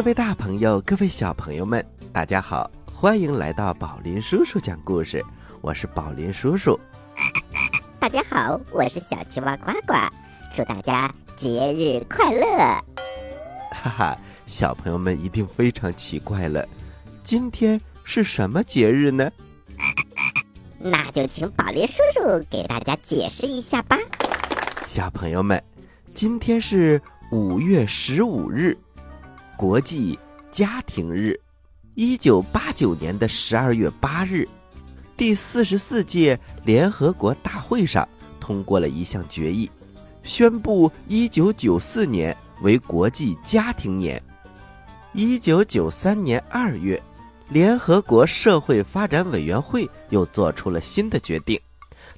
各位大朋友，各位小朋友们，大家好，欢迎来到宝林叔叔讲故事。我是宝林叔叔。大家好，我是小青蛙呱呱，祝大家节日快乐！哈哈，小朋友们一定非常奇怪了，今天是什么节日呢？那就请宝林叔叔给大家解释一下吧。小朋友们，今天是五月十五日，国际家庭日。一九八九年的十二月八日。第四十四届联合国大会上通过了一项决议，宣布一九九四年为国际家庭年。一九九三年二月，联合国社会发展委员会又做出了新的决定，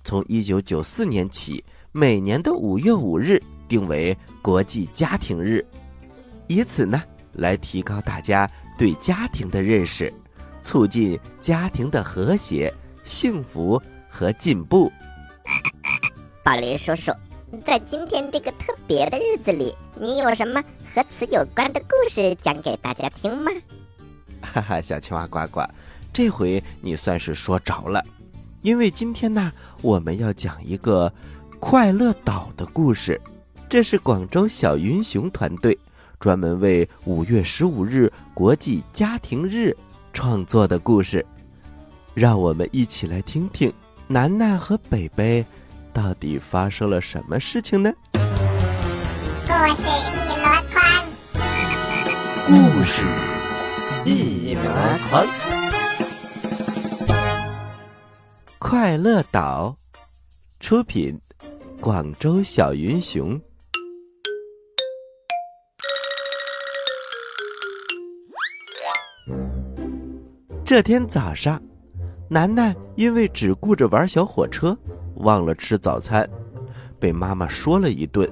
从一九九四年起，每年的五月五日定为国际家庭日，以此呢来提高大家对家庭的认识，促进家庭的和谐。幸福和进步，宝林叔叔，在今天这个特别的日子里，你有什么和此有关的故事讲给大家听吗？哈哈，小青蛙呱呱，这回你算是说着了，因为今天呢，我们要讲一个快乐岛的故事。这是广州小云熊团队专门为五月十五日国际家庭日创作的故事。让我们一起来听听楠楠和北北到底发生了什么事情呢？故事一箩筐，故事一箩筐，快乐岛出品，广州小云熊。这天早上。楠楠因为只顾着玩小火车，忘了吃早餐，被妈妈说了一顿。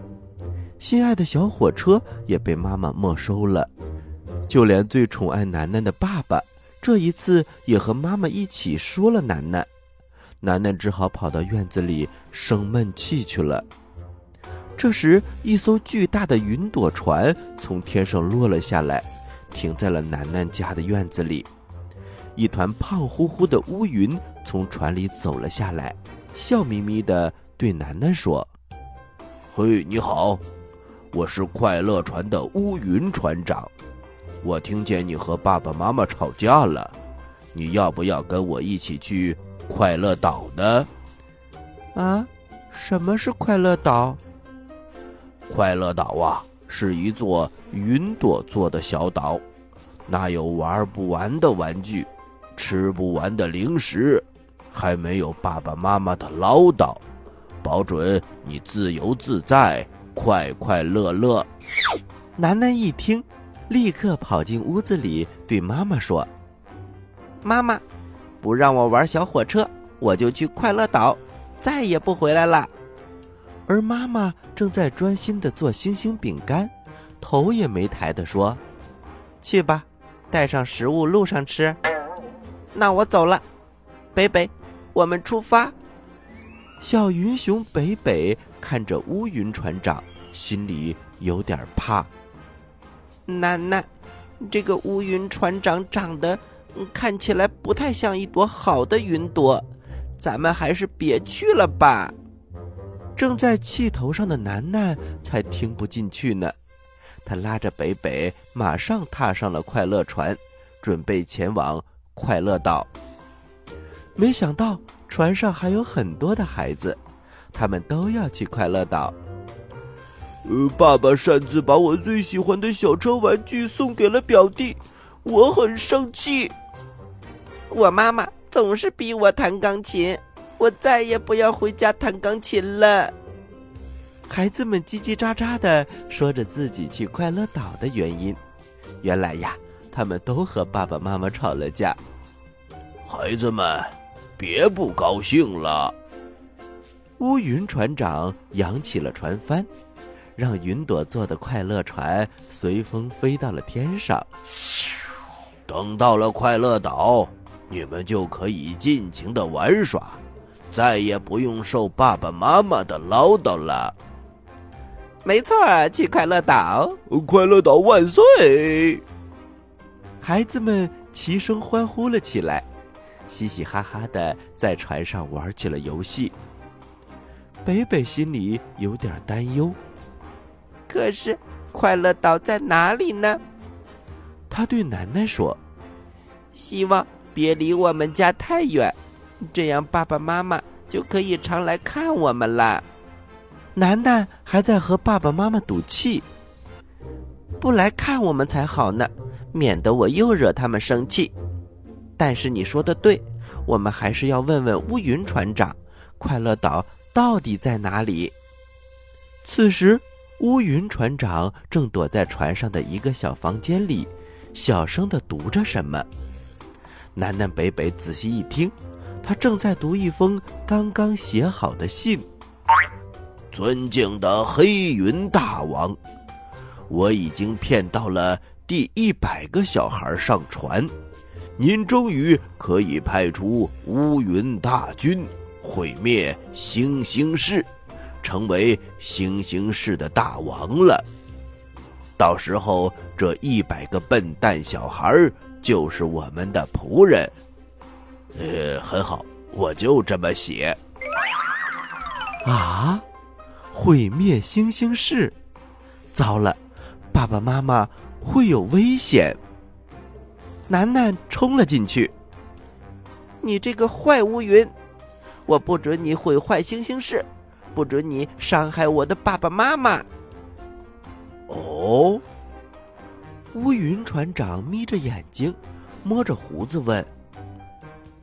心爱的小火车也被妈妈没收了，就连最宠爱楠楠的爸爸，这一次也和妈妈一起说了楠楠。楠楠只好跑到院子里生闷气去了。这时，一艘巨大的云朵船从天上落了下来，停在了楠楠家的院子里。一团胖乎乎的乌云从船里走了下来，笑眯眯地对楠楠说：“嘿，你好，我是快乐船的乌云船长。我听见你和爸爸妈妈吵架了，你要不要跟我一起去快乐岛呢？”“啊，什么是快乐岛？”“快乐岛啊，是一座云朵做的小岛，那有玩不完的玩具。”吃不完的零食，还没有爸爸妈妈的唠叨，保准你自由自在、快快乐乐。楠楠一听，立刻跑进屋子里，对妈妈说：“妈妈，不让我玩小火车，我就去快乐岛，再也不回来了。”而妈妈正在专心的做星星饼干，头也没抬的说：“去吧，带上食物，路上吃。”那我走了，北北，我们出发。小云熊北北看着乌云船长，心里有点怕。楠楠，这个乌云船长长得看起来不太像一朵好的云朵，咱们还是别去了吧。正在气头上的楠楠才听不进去呢，他拉着北北，马上踏上了快乐船，准备前往。快乐岛。没想到船上还有很多的孩子，他们都要去快乐岛。呃，爸爸擅自把我最喜欢的小车玩具送给了表弟，我很生气。我妈妈总是逼我弹钢琴，我再也不要回家弹钢琴了。孩子们叽叽喳喳的说着自己去快乐岛的原因。原来呀，他们都和爸爸妈妈吵了架。孩子们，别不高兴了。乌云船长扬起了船帆，让云朵做的快乐船随风飞到了天上。等到了快乐岛，你们就可以尽情的玩耍，再也不用受爸爸妈妈的唠叨了。没错，去快乐岛，快乐岛万岁！孩子们齐声欢呼了起来，嘻嘻哈哈的在船上玩起了游戏。北北心里有点担忧，可是快乐岛在哪里呢？他对楠楠说：“希望别离我们家太远，这样爸爸妈妈就可以常来看我们了。”楠楠还在和爸爸妈妈赌气，不来看我们才好呢，免得我又惹他们生气。但是你说的对，我们还是要问问乌云船长，快乐岛到底在哪里？此时，乌云船长正躲在船上的一个小房间里，小声的读着什么。南南北北仔细一听，他正在读一封刚刚写好的信。尊敬的黑云大王，我已经骗到了第一百个小孩上船，您终于可以派出乌云大军毁灭星星市，成为星星市的大王了。到时候，这一百个笨蛋小孩就是我们的仆人。呃，很好，我就这么写。啊！毁灭星星市，糟了！爸爸妈妈会有危险。楠楠冲了进去。你这个坏乌云，我不准你毁坏星星市，不准你伤害我的爸爸妈妈。哦，乌云船长眯着眼睛，摸着胡子问：“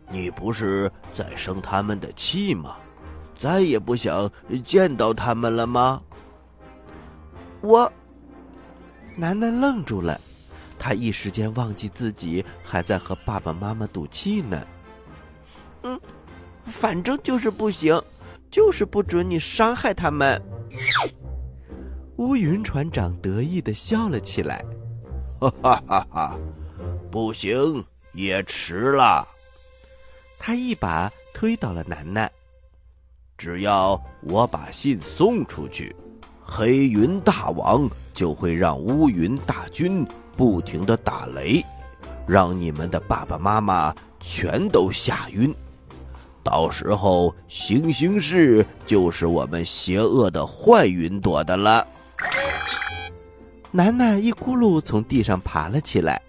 你不是在生他们的气吗？”再也不想见到他们了吗？我，楠楠愣住了，他一时间忘记自己还在和爸爸妈妈赌气呢。嗯，反正就是不行，就是不准你伤害他们。乌云船长得意的笑了起来，哈哈哈哈！不行，也迟了。他一把推倒了楠楠。只要我把信送出去，黑云大王就会让乌云大军不停的打雷，让你们的爸爸妈妈全都吓晕。到时候，星星市就是我们邪恶的坏云朵的了。楠楠一咕噜从地上爬了起来，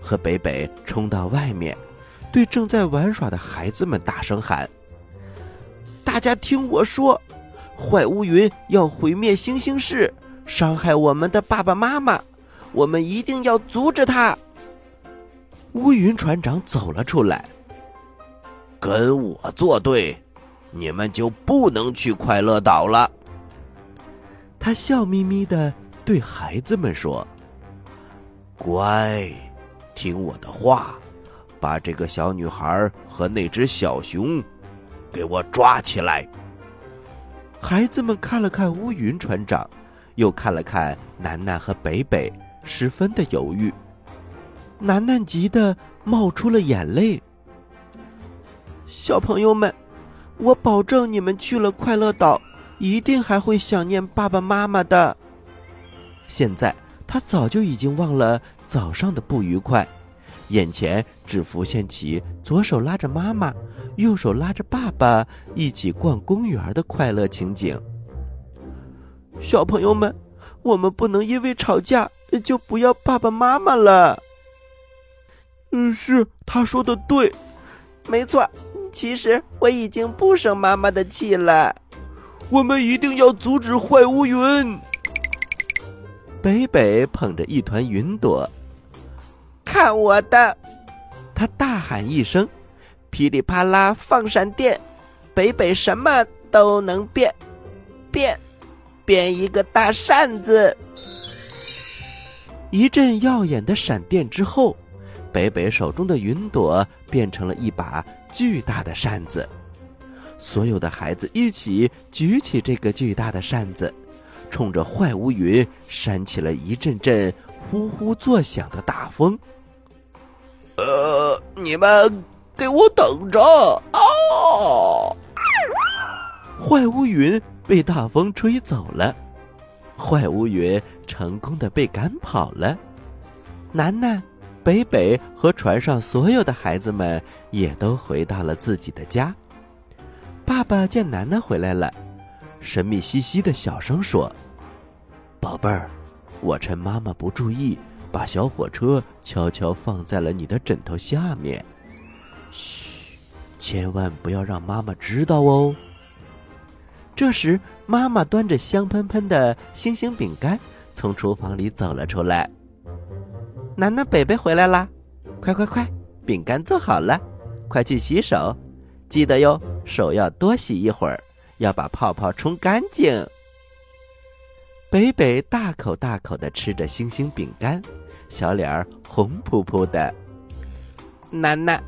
和北北冲到外面，对正在玩耍的孩子们大声喊。大家听我说，坏乌云要毁灭星星市，伤害我们的爸爸妈妈，我们一定要阻止他。乌云船长走了出来，跟我作对，你们就不能去快乐岛了。他笑眯眯的对孩子们说：“乖，听我的话，把这个小女孩和那只小熊。”给我抓起来！孩子们看了看乌云船长，又看了看楠楠和北北，十分的犹豫。楠楠急得冒出了眼泪。小朋友们，我保证你们去了快乐岛，一定还会想念爸爸妈妈的。现在他早就已经忘了早上的不愉快。眼前只浮现起左手拉着妈妈，右手拉着爸爸一起逛公园的快乐情景。小朋友们，我们不能因为吵架就不要爸爸妈妈了。嗯，是他说的对，没错。其实我已经不生妈妈的气了。我们一定要阻止坏乌云。北北捧着一团云朵。看我的！他大喊一声，噼里啪啦放闪电，北北什么都能变，变，变一个大扇子。一阵耀眼的闪电之后，北北手中的云朵变成了一把巨大的扇子。所有的孩子一起举起这个巨大的扇子，冲着坏乌云扇起了一阵阵呼呼作响的大风。呃，你们给我等着！啊！坏乌云被大风吹走了，坏乌云成功的被赶跑了。楠楠、北北和船上所有的孩子们也都回到了自己的家。爸爸见楠楠回来了，神秘兮兮的小声说：“宝贝儿，我趁妈妈不注意，把小火车悄悄放在了你的枕头下面。嘘，千万不要让妈妈知道哦。”这时，妈妈端着香喷喷的星星饼干从厨房里走了出来。楠楠、北北回来啦！快快快，饼干做好了，快去洗手，记得哟，手要多洗一会儿，要把泡泡冲干净。北北大口大口的吃着星星饼干，小脸儿红扑扑的。楠楠，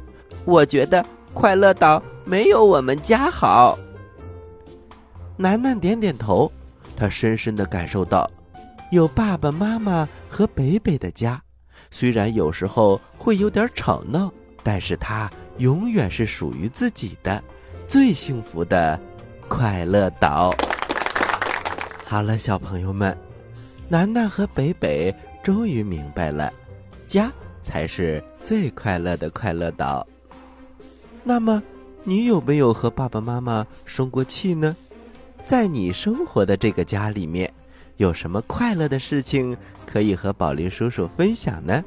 我觉得快乐岛没有我们家好。楠楠点点头，他深深的感受到，有爸爸妈妈和北北的家，虽然有时候会有点吵闹，但是它永远是属于自己的，最幸福的快乐岛。好了，小朋友们，楠楠和北北终于明白了，家才是最快乐的快乐岛。那么，你有没有和爸爸妈妈生过气呢？在你生活的这个家里面，有什么快乐的事情可以和宝林叔叔分享呢？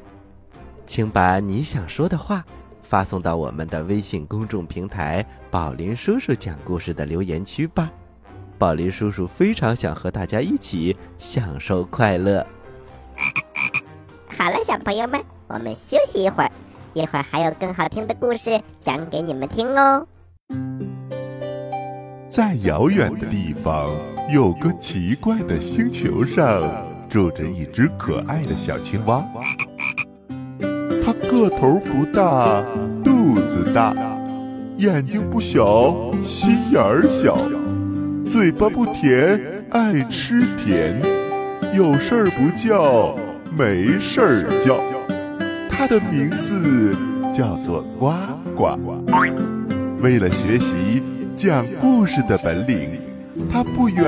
请把你想说的话发送到我们的微信公众平台“宝林叔叔讲故事”的留言区吧。宝林叔叔非常想和大家一起享受快乐。好了，小朋友们，我们休息一会儿，一会儿还有更好听的故事讲给你们听哦。在遥远的地方，有个奇怪的星球上，住着一只可爱的小青蛙。它个头不大，肚子大，眼睛不小，心眼儿小，嘴巴不甜，爱吃甜，有事儿不叫，没事儿叫。它的名字叫做呱呱。为了学习。讲故事的本领，他不远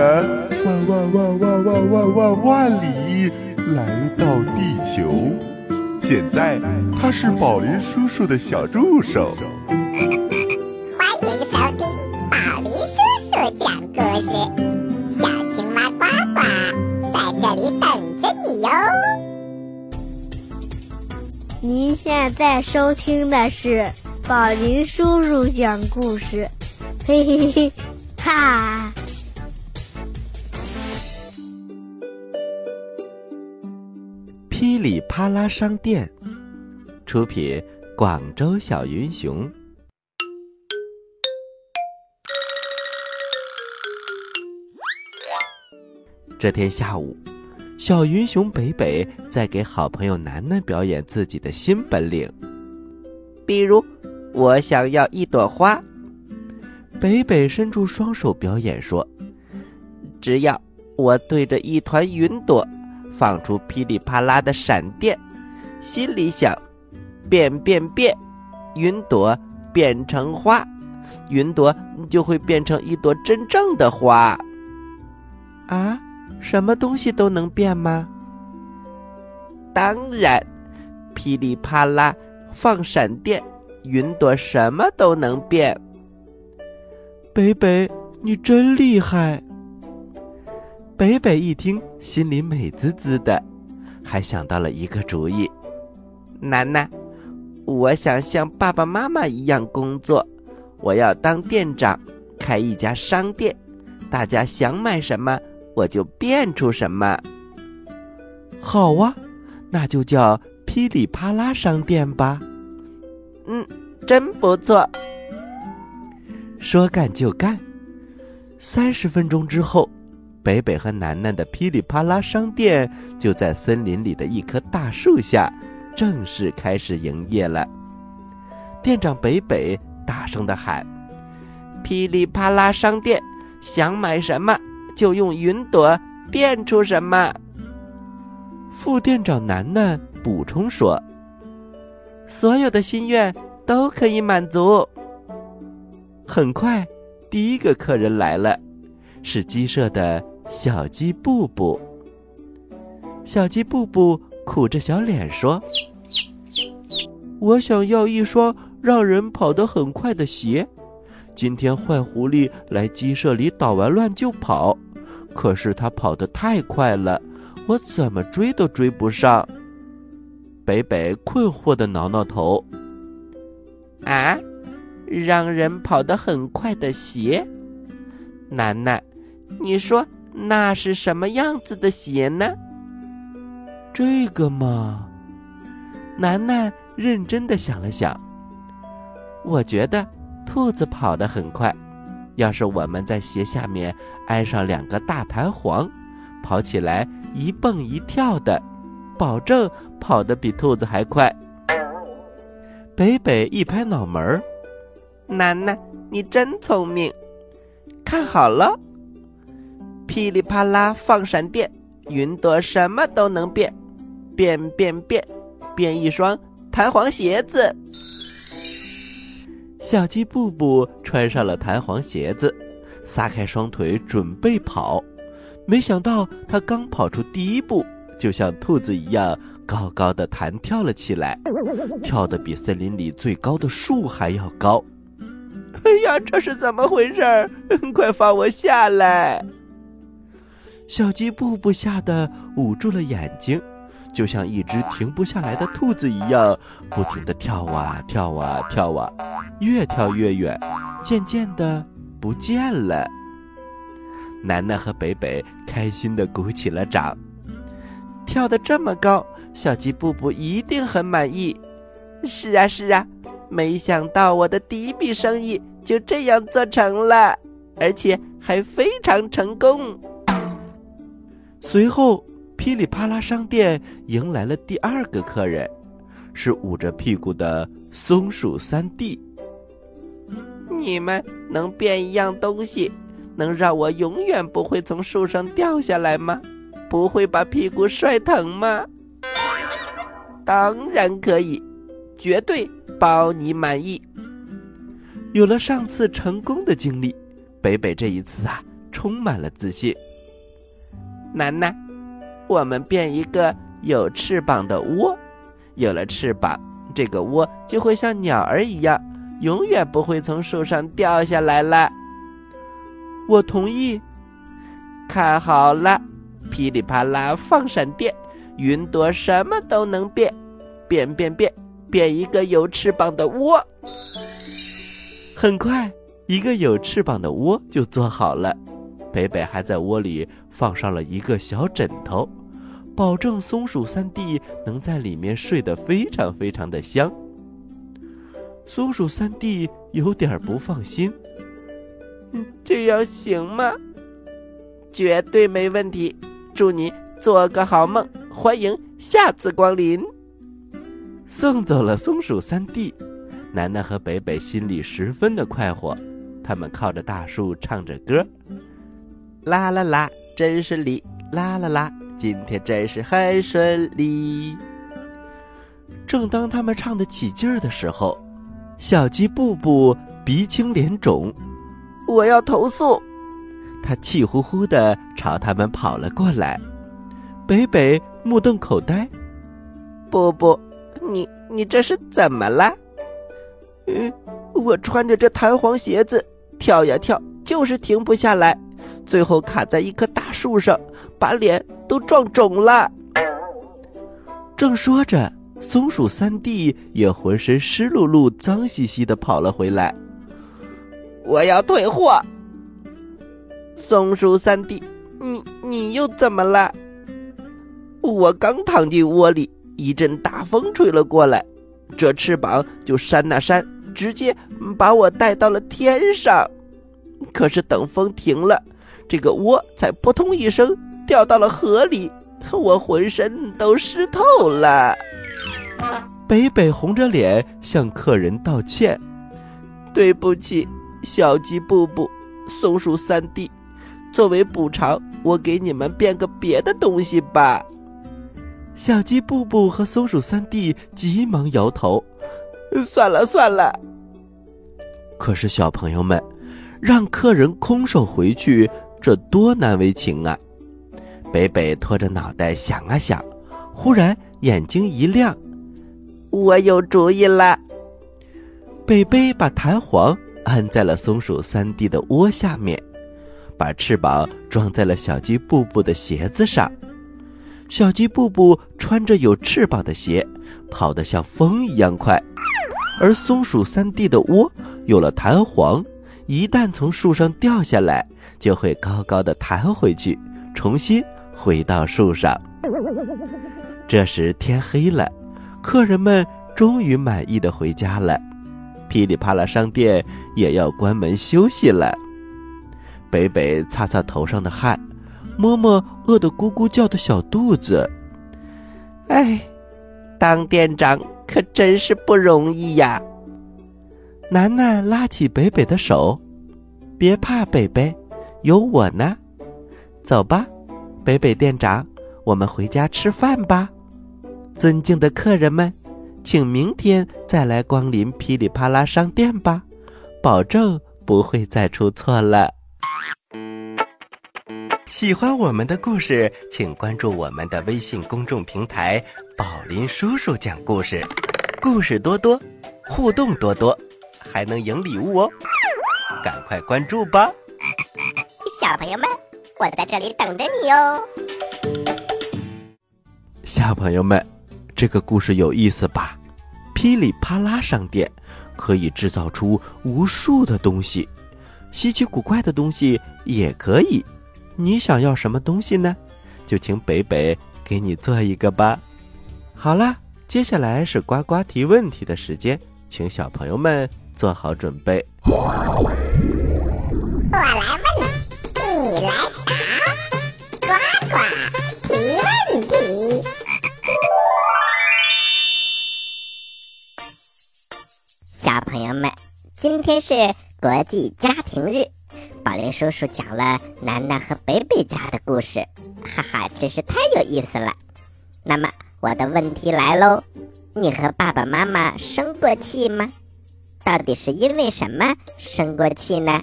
万万万万万万万万里来到地球。现在他是宝林叔叔的小助手。欢迎收听宝林叔叔讲故事，您现在收听的是宝林叔叔讲故事。嘿嘿嘿，哈！噼里啪啦商店出品，广州小云熊。这天下午，小云熊北北在给好朋友楠楠表演自己的新本领，比如，我想要一朵花。北北伸出双手表演说：“只要我对着一团云朵，放出噼里啪啦的闪电，心里想，变变变，云朵变成花，云朵就会变成一朵真正的花。啊，什么东西都能变吗？当然，噼里啪啦放闪电，云朵什么都能变。”北北，你真厉害！北北一听，心里美滋滋的，还想到了一个主意。楠楠，我想像爸爸妈妈一样工作，我要当店长，开一家商店，大家想买什么，我就变出什么。好啊，那就叫噼里啪啦商店吧。嗯，真不错。说干就干，三十分钟之后，北北和楠楠的噼里啪啦商店就在森林里的一棵大树下正式开始营业了。店长北北大声的喊：“噼里啪啦商店，想买什么就用云朵变出什么。”副店长楠楠补充说：“所有的心愿都可以满足。”很快，第一个客人来了，是鸡舍的小鸡布布。小鸡布布苦着小脸说：“我想要一双让人跑得很快的鞋。今天坏狐狸来鸡舍里捣完乱就跑，可是他跑得太快了，我怎么追都追不上。北北困惑的挠挠头。啊，让人跑得很快的鞋，楠楠，你说那是什么样子的鞋呢？这个嘛，楠楠认真的想了想。我觉得兔子跑得很快，要是我们在鞋下面安上两个大弹簧，跑起来一蹦一跳的，保证跑得比兔子还快。北北一拍脑门儿，楠楠，你真聪明，看好了，噼里啪啦放闪电，云朵什么都能变，变变变，变一双弹簧鞋子。小鸡布布穿上了弹簧鞋子，撒开双腿准备跑，没想到它刚跑出第一步，就像兔子一样。高高的弹跳了起来，跳得比森林里最高的树还要高。哎呀，这是怎么回事？快放我下来！小鸡布布吓得捂住了眼睛，就像一只停不下来的兔子一样，不停地跳啊跳啊跳啊，越跳越远，渐渐的不见了。楠楠和北北开心地鼓起了掌。跳得这么高，小鸡布布一定很满意。是啊，是啊，没想到我的第一笔生意就这样做成了，而且还非常成功。随后，噼里啪啦商店迎来了第二个客人，是捂着屁股的松鼠三弟。你们能变一样东西，能让我永远不会从树上掉下来吗？不会把屁股摔疼吗？当然可以，绝对包你满意。有了上次成功的经历，北北这一次啊，充满了自信。楠楠，我们变一个有翅膀的窝，有了翅膀，这个窝就会像鸟儿一样，永远不会从树上掉下来了。我同意。看好了。噼里啪啦放闪电，云朵什么都能变，变变变，变一个有翅膀的窝。很快，一个有翅膀的窝就做好了。北北还在窝里放上了一个小枕头，保证松鼠三弟能在里面睡得非常非常的香。松鼠三弟有点不放心：“这样行吗？绝对没问题。”祝你做个好梦，欢迎下次光临。送走了松鼠三弟，楠楠和北北心里十分的快活。他们靠着大树唱着歌：啦啦啦，真是哩！啦啦啦，今天真是很顺利。正当他们唱得起劲儿的时候，小鸡布布鼻青脸肿，我要投诉。他气呼呼的朝他们跑了过来，北北目瞪口呆。布布，你你这是怎么了？嗯，我穿着这弹簧鞋子跳呀跳，就是停不下来，最后卡在一棵大树上，把脸都撞肿了。正说着，松鼠三弟也浑身湿漉漉、脏兮兮的跑了回来。我要退货。松鼠三弟，你你又怎么了？我刚躺进窝里，一阵大风吹了过来，这翅膀就扇呐扇，直接把我带到了天上。可是等风停了，这个窝才扑通一声掉到了河里，我浑身都湿透了。北北红着脸向客人道歉：“对不起，小鸡布布，松鼠三弟。”作为补偿，我给你们变个别的东西吧。小鸡布布和松鼠三弟急忙摇头：“算了算了。”可是小朋友们，让客人空手回去，这多难为情啊！北北拖着脑袋想啊想，忽然眼睛一亮：“我有主意了。北北把弹簧安在了松鼠三弟的窝下面，把翅膀装在了小鸡布布的鞋子上。小鸡布布穿着有翅膀的鞋，跑得像风一样快。而松鼠三弟的窝有了弹簧，一旦从树上掉下来，就会高高的弹回去，重新回到树上。这时天黑了，客人们终于满意的回家了。噼里啪啦商店也要关门休息了。北北擦擦头上的汗，摸摸饿得咕咕叫的小肚子。哎，当店长可真是不容易呀！楠楠拉起北北的手，别怕，北北，有我呢。走吧，北北店长，我们回家吃饭吧。尊敬的客人们。请明天再来光临噼里啪啦商店吧，保证不会再出错了。喜欢我们的故事，请关注我们的微信公众平台“宝林叔叔讲故事”，故事多多，互动多多，还能赢礼物哦！赶快关注吧，小朋友们，我在这里等着你哦。小朋友们。这个故事有意思吧？噼里啪啦商店可以制造出无数的东西，稀奇古怪的东西也可以。你想要什么东西呢？就请北北给你做一个吧。好啦，接下来是呱呱提问题的时间，请小朋友们做好准备。来问，你来答，呱呱提问题。小朋友们，今天是国际家庭日，宝林叔叔讲了楠楠和北北家的故事，哈哈，真是太有意思了。那么我的问题来喽，你和爸爸妈妈生过气吗？到底是因为什么生过气呢？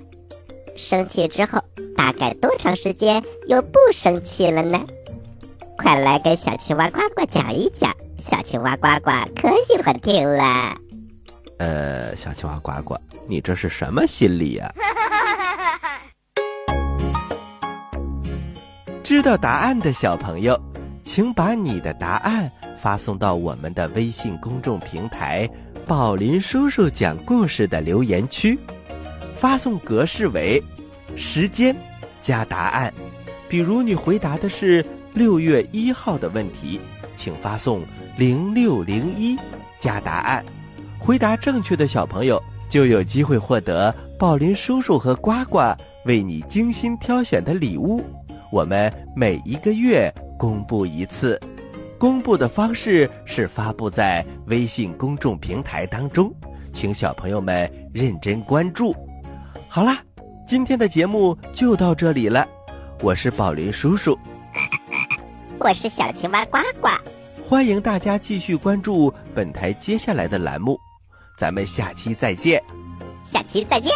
生气之后大概多长时间又不生气了呢？快来跟小青蛙呱呱讲一讲，小青蛙呱呱可喜欢听了。呃，小青蛙呱呱，你这是什么心理呀？知道答案的小朋友，请把你的答案发送到我们的微信公众平台“宝林叔叔讲故事”的留言区，发送格式为时间加答案。比如你回答的是六月一号的问题，请发送零六零一加答案。回答正确的小朋友就有机会获得宝林叔叔和呱呱为你精心挑选的礼物。我们每一个月公布一次，公布的方式是发布在微信公众平台当中，请小朋友们认真关注。好啦，今天的节目就到这里了，我是宝林叔叔，我是小青蛙呱呱，欢迎大家继续关注本台接下来的栏目。咱们下期再见，下期再见。